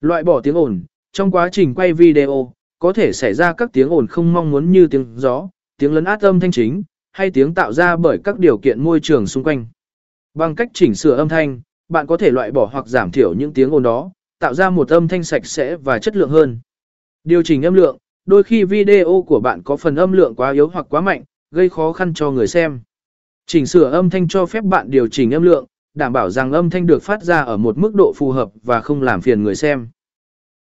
Loại bỏ tiếng ồn, trong quá trình quay video, có thể xảy ra các tiếng ồn không mong muốn như tiếng gió, tiếng lấn át âm thanh chính, hay tiếng tạo ra bởi các điều kiện môi trường xung quanh. Bằng cách chỉnh sửa âm thanh, bạn có thể loại bỏ hoặc giảm thiểu những tiếng ồn đó, tạo ra một âm thanh sạch sẽ và chất lượng hơn. Điều chỉnh âm lượng, đôi khi video của bạn có phần âm lượng quá yếu hoặc quá mạnh, gây khó khăn cho người xem. Chỉnh sửa âm thanh cho phép bạn điều chỉnh âm lượng, đảm bảo rằng âm thanh được phát ra ở một mức độ phù hợp và không làm phiền người xem.